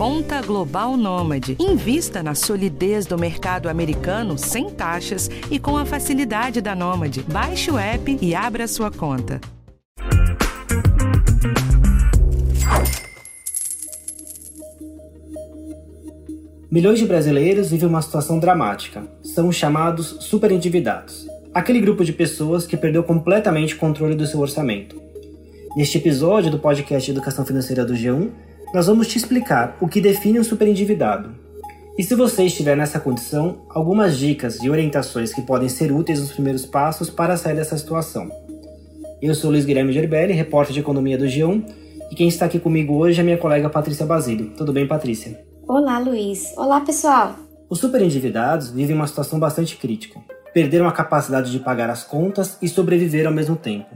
Conta Global Nômade. Invista na solidez do mercado americano sem taxas e com a facilidade da Nômade. Baixe o app e abra sua conta. Milhões de brasileiros vivem uma situação dramática. São os chamados superendividados. Aquele grupo de pessoas que perdeu completamente o controle do seu orçamento. Neste episódio do podcast Educação Financeira do G1, nós vamos te explicar o que define um superendividado. E se você estiver nessa condição, algumas dicas e orientações que podem ser úteis nos primeiros passos para sair dessa situação. Eu sou Luiz Guilherme Gerbelli, repórter de economia do G1, e quem está aqui comigo hoje é minha colega Patrícia Basílio. Tudo bem, Patrícia? Olá, Luiz. Olá, pessoal. Os superendividados vivem uma situação bastante crítica. Perderam a capacidade de pagar as contas e sobreviver ao mesmo tempo.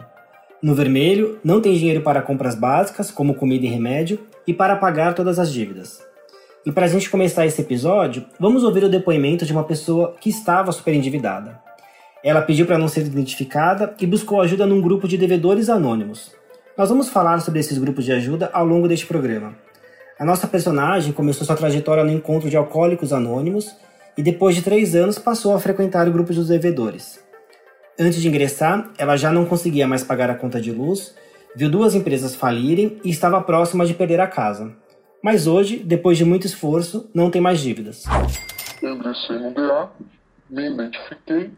No vermelho, não tem dinheiro para compras básicas, como comida e remédio, e para pagar todas as dívidas. E para a gente começar esse episódio, vamos ouvir o depoimento de uma pessoa que estava superendividada. Ela pediu para não ser identificada e buscou ajuda num grupo de devedores anônimos. Nós vamos falar sobre esses grupos de ajuda ao longo deste programa. A nossa personagem começou sua trajetória no encontro de alcoólicos anônimos e depois de três anos passou a frequentar o grupo dos devedores. Antes de ingressar, ela já não conseguia mais pagar a conta de luz, viu duas empresas falirem e estava próxima de perder a casa. Mas hoje, depois de muito esforço, não tem mais dívidas. Eu ingressei no DA, me identifiquei,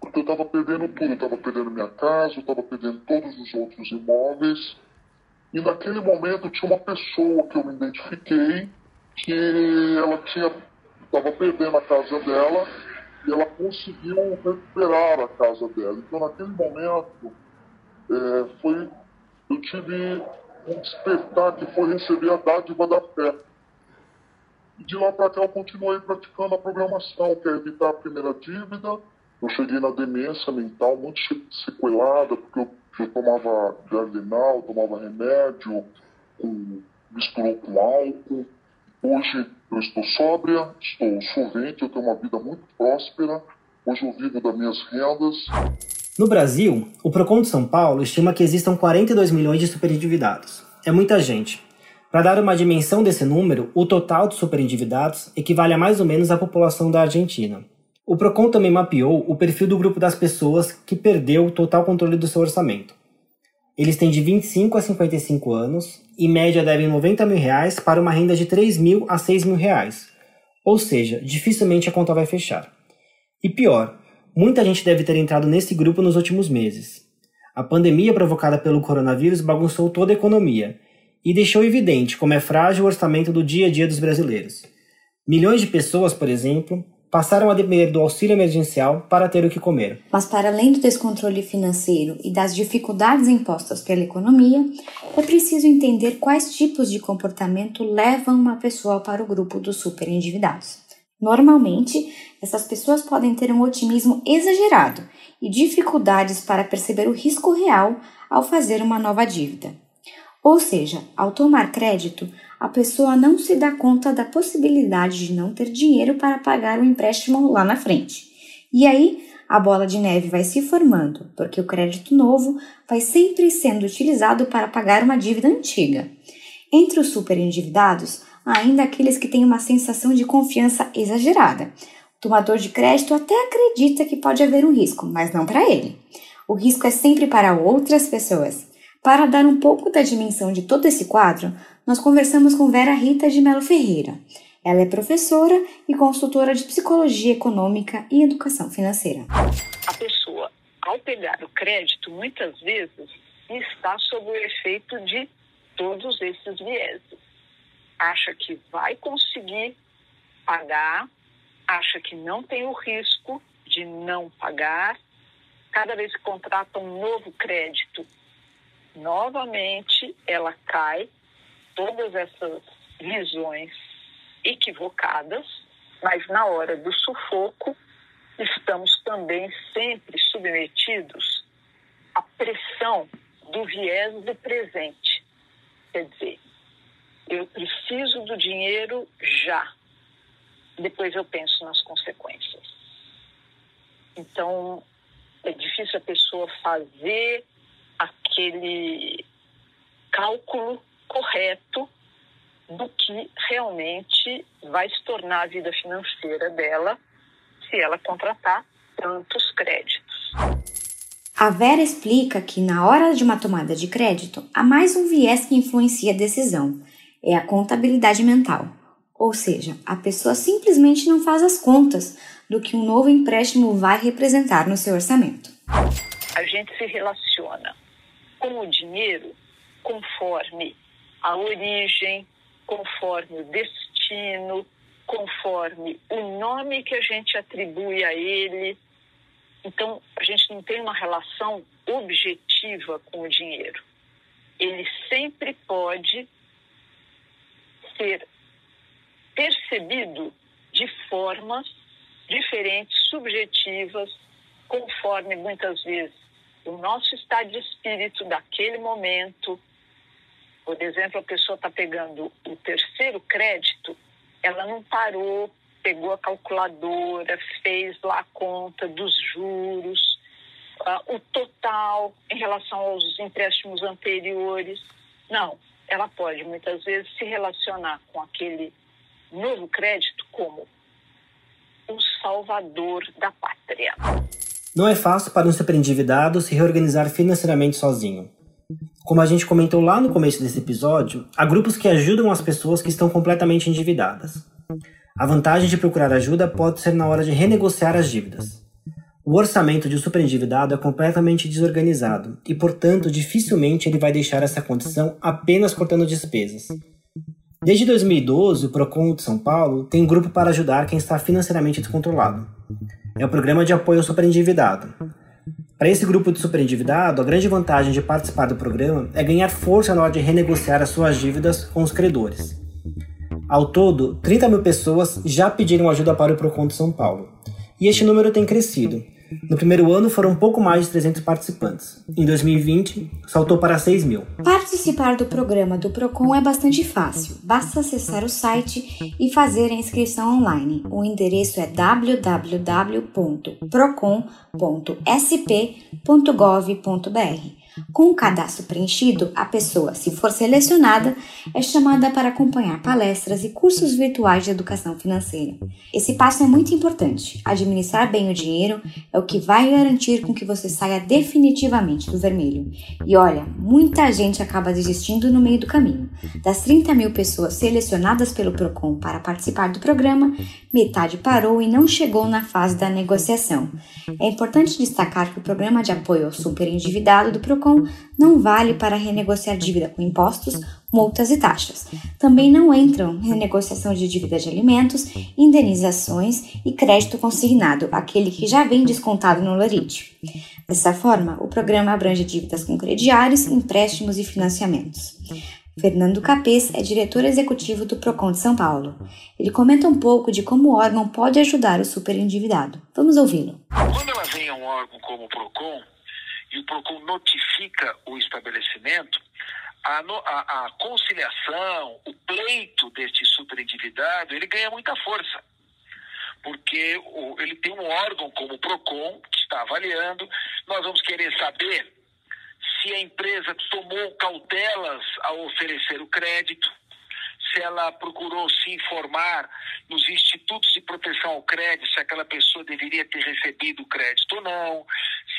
porque eu estava perdendo tudo. Eu estava perdendo minha casa, eu estava perdendo todos os outros imóveis e naquele momento tinha uma pessoa que eu me identifiquei que ela tinha estava perdendo a casa dela e ela conseguiu recuperar a casa dela. Então naquele momento é, foi eu tive um despertar que foi receber a dádiva da fé. E de lá para cá eu continuei praticando a programação, que é evitar a primeira dívida. Eu cheguei na demência mental muito sequelada, porque eu eu tomava Gardinal, tomava remédio, com, misturou com álcool. Hoje eu estou sóbria, estou solvente, eu tenho uma vida muito próspera. Hoje eu vivo das minhas rendas. No Brasil, o Procon de São Paulo estima que existam 42 milhões de superendividados. É muita gente. Para dar uma dimensão desse número, o total de superendividados equivale a mais ou menos à população da Argentina. O Procon também mapeou o perfil do grupo das pessoas que perdeu o total controle do seu orçamento. Eles têm de 25 a 55 anos e média devem 90 mil reais para uma renda de 3 mil a 6 mil reais. Ou seja, dificilmente a conta vai fechar. E pior, muita gente deve ter entrado nesse grupo nos últimos meses. A pandemia provocada pelo coronavírus bagunçou toda a economia e deixou evidente como é frágil o orçamento do dia a dia dos brasileiros. Milhões de pessoas, por exemplo, passaram a depender do auxílio emergencial para ter o que comer. Mas, para além do descontrole financeiro e das dificuldades impostas pela economia, é preciso entender quais tipos de comportamento levam uma pessoa para o grupo dos superendividados. Normalmente, essas pessoas podem ter um otimismo exagerado e dificuldades para perceber o risco real ao fazer uma nova dívida. Ou seja, ao tomar crédito, a pessoa não se dá conta da possibilidade de não ter dinheiro para pagar o empréstimo lá na frente. E aí, a bola de neve vai se formando, porque o crédito novo vai sempre sendo utilizado para pagar uma dívida antiga. Entre os superendividados, ainda aqueles que têm uma sensação de confiança exagerada. O tomador de crédito até acredita que pode haver um risco, mas não para ele. O risco é sempre para outras pessoas. Para dar um pouco da dimensão de todo esse quadro, nós conversamos com Vera Rita de Melo Ferreira. Ela é professora e consultora de psicologia econômica e educação financeira. A pessoa, ao pegar o crédito, muitas vezes está sob o efeito de todos esses vieses. Acha que vai conseguir pagar, acha que não tem o risco de não pagar. Cada vez que contrata um novo crédito, novamente ela cai todas essas visões equivocadas, mas na hora do sufoco estamos também sempre submetidos à pressão do viés do presente. Quer dizer, eu preciso do dinheiro já. Depois eu penso nas consequências. Então, é difícil a pessoa fazer aquele cálculo correto do que realmente vai se tornar a vida financeira dela se ela contratar tantos créditos. A Vera explica que na hora de uma tomada de crédito, há mais um viés que influencia a decisão: é a contabilidade mental. Ou seja, a pessoa simplesmente não faz as contas do que um novo empréstimo vai representar no seu orçamento. A gente se relaciona com o dinheiro conforme a origem, conforme o destino, conforme o nome que a gente atribui a ele. Então, a gente não tem uma relação objetiva com o dinheiro. Ele sempre pode ser percebido de formas diferentes, subjetivas, conforme muitas vezes o nosso estado de espírito daquele momento. Por exemplo, a pessoa está pegando o terceiro crédito, ela não parou, pegou a calculadora, fez lá a conta dos juros, uh, o total em relação aos empréstimos anteriores. Não, ela pode muitas vezes se relacionar com aquele novo crédito como o salvador da pátria. Não é fácil para um superendividado se reorganizar financeiramente sozinho. Como a gente comentou lá no começo desse episódio, há grupos que ajudam as pessoas que estão completamente endividadas. A vantagem de procurar ajuda pode ser na hora de renegociar as dívidas. O orçamento de um superendividado é completamente desorganizado e, portanto, dificilmente ele vai deixar essa condição apenas cortando despesas. Desde 2012, o Procon de São Paulo tem um grupo para ajudar quem está financeiramente descontrolado. É o Programa de Apoio ao Superendividado. Para esse grupo de superendividado, a grande vantagem de participar do programa é ganhar força na hora de renegociar as suas dívidas com os credores. Ao todo, 30 mil pessoas já pediram ajuda para o Procon de São Paulo. E este número tem crescido, no primeiro ano foram pouco mais de 300 participantes. Em 2020, saltou para 6 mil. Participar do programa do Procon é bastante fácil. Basta acessar o site e fazer a inscrição online. O endereço é www.procon.sp.gov.br. Com o cadastro preenchido, a pessoa, se for selecionada, é chamada para acompanhar palestras e cursos virtuais de educação financeira. Esse passo é muito importante. Administrar bem o dinheiro é o que vai garantir com que você saia definitivamente do vermelho. E olha, muita gente acaba desistindo no meio do caminho. Das 30 mil pessoas selecionadas pelo PROCON para participar do programa, metade parou e não chegou na fase da negociação. É importante destacar que o programa de apoio ao superendividado do PROCON Não vale para renegociar dívida com impostos, multas e taxas. Também não entram renegociação de dívida de alimentos, indenizações e crédito consignado, aquele que já vem descontado no Lorite. Dessa forma, o programa abrange dívidas com crediários, empréstimos e financiamentos. Fernando Capês é diretor executivo do Procon de São Paulo. Ele comenta um pouco de como o órgão pode ajudar o superendividado. Vamos ouvi-lo. Quando ela vem a um órgão como o Procon, e o PROCON notifica o estabelecimento, a, a, a, conciliação, o pleito deste superendividado, ele ganha muita força. Porque ele tem um órgão como o PROCON, que está avaliando, nós vamos querer saber se a empresa tomou cautelas ao oferecer o crédito, se ela procurou se informar nos institutos de proteção ao crédito, se aquela pessoa deveria ter recebido o crédito ou não,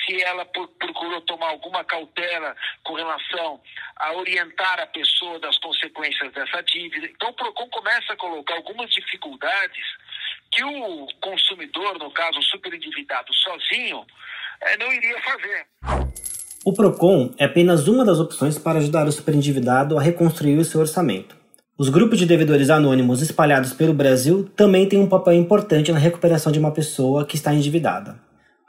se ela procurou tomar alguma cautela com relação a orientar a pessoa das consequências dessa dívida. Então, o PROCON começa a colocar algumas dificuldades que o consumidor, no caso o superendividado sozinho, eh, não iria fazer. O PROCON é apenas uma das opções para ajudar o superendividado a reconstruir o seu orçamento. Os grupos de devedores anônimos espalhados pelo Brasil também têm um papel importante na recuperação de uma pessoa que está endividada.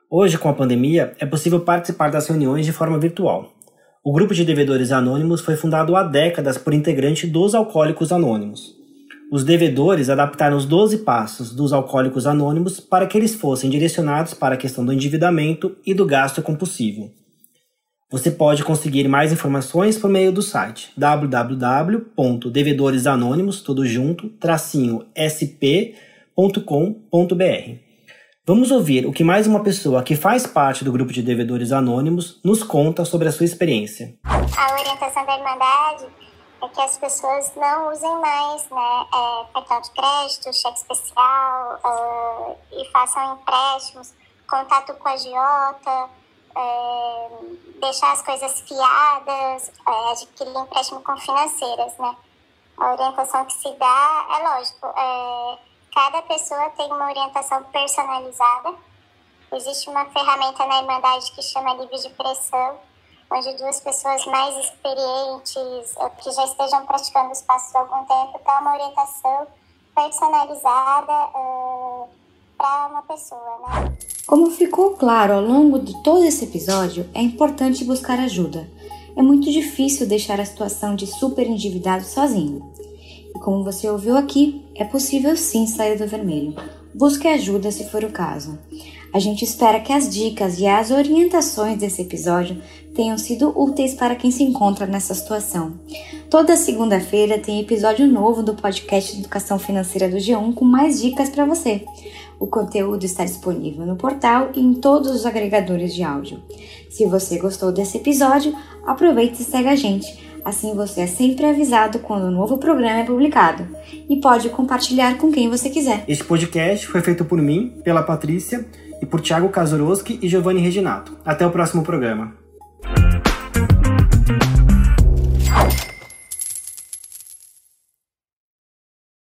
Hoje, com a pandemia, é possível participar das reuniões de forma virtual. O grupo de devedores anônimos foi fundado há décadas por integrante dos Alcoólicos Anônimos. Os devedores adaptaram os 12 passos dos Alcoólicos Anônimos para que eles fossem direcionados para a questão do endividamento e do gasto compulsivo. Você pode conseguir mais informações por meio do site www.devedoresanônimos, tudo junto, tracinho sp.com.br. Vamos ouvir o que mais uma pessoa que faz parte do grupo de devedores anônimos nos conta sobre a sua experiência. A orientação da Irmandade é que as pessoas não usem mais né, é, cartão de crédito, cheque especial uh, e façam empréstimos, contato com a agiota, é, deixar as coisas fiadas, é, adquirir empréstimo com financeiras, né? A orientação que se dá é lógico, é, cada pessoa tem uma orientação personalizada. Existe uma ferramenta na Irmandade que chama livre de pressão, onde duas pessoas mais experientes, que já estejam praticando os passos há algum tempo, dão uma orientação personalizada uh, para uma pessoa, né? Como ficou claro ao longo de todo esse episódio, é importante buscar ajuda. É muito difícil deixar a situação de super endividado sozinho. E como você ouviu aqui, é possível sim sair do vermelho. Busque ajuda se for o caso. A gente espera que as dicas e as orientações desse episódio tenham sido úteis para quem se encontra nessa situação. Toda segunda-feira tem episódio novo do podcast Educação Financeira do G1 com mais dicas para você. O conteúdo está disponível no portal e em todos os agregadores de áudio. Se você gostou desse episódio, aproveite e segue a gente. Assim você é sempre avisado quando um novo programa é publicado e pode compartilhar com quem você quiser. Este podcast foi feito por mim, pela Patrícia e por Thiago Kazorowski e Giovanni Reginato. Até o próximo programa.